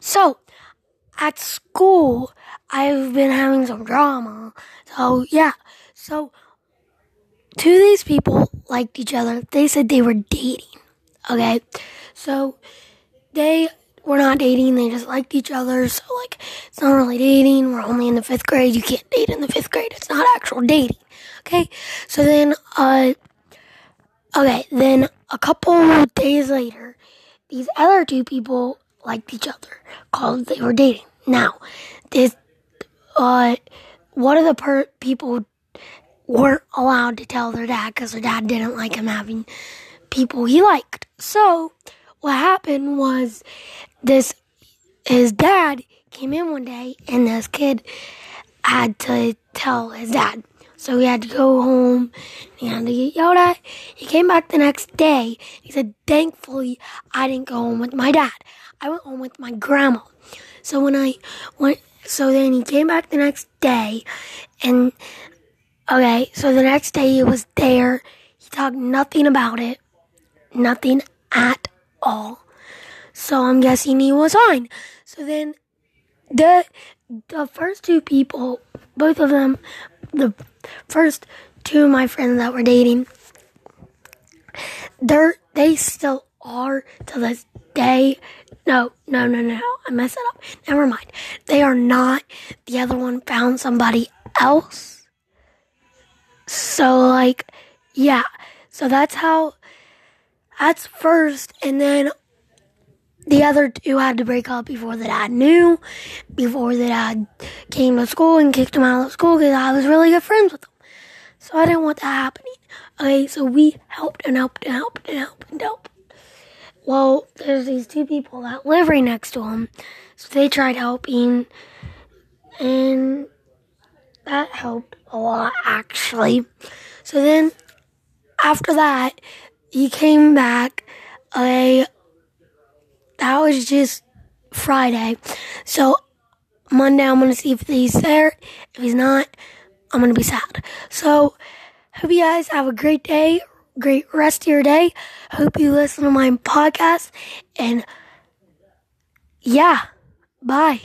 So, at school, I've been having some drama. So, yeah. So, two of these people liked each other. They said they were dating. Okay? So, they were not dating. They just liked each other. So, like, it's not really dating. We're only in the fifth grade. You can't date in the fifth grade. It's not actual dating. Okay? So then, uh, okay, then a couple days later, these other two people liked each other, called they were dating. Now, this, uh, one of the per- people weren't allowed to tell their dad because their dad didn't like him having people he liked. So, what happened was this, his dad came in one day and this kid had to tell his dad. So he had to go home. He had to get yelled at. He came back the next day. He said, thankfully, I didn't go home with my dad. I went home with my grandma. So when I went, so then he came back the next day and, okay, so the next day he was there. He talked nothing about it. Nothing at all. So I'm guessing he was fine. So then the, the first two people, both of them, the first two of my friends that were dating, they're, they still are to this day. No, no, no, no, I messed it up. Never mind. They are not. The other one found somebody else. So, like, yeah. So that's how, that's first. And then the other two had to break up before the dad knew, before the dad came to school and kicked him out of school because I was really good friends with him. So I didn't want that happening. Okay, so we helped and helped and helped and helped and helped. Well, there's these two people that live right next to him, so they tried helping, and that helped a lot actually. So then, after that, he came back. Okay, that was just Friday. So Monday, I'm gonna see if he's there. If he's not, I'm gonna be sad. So hope you guys have a great day, great rest of your day. Hope you listen to my podcast, and yeah, bye.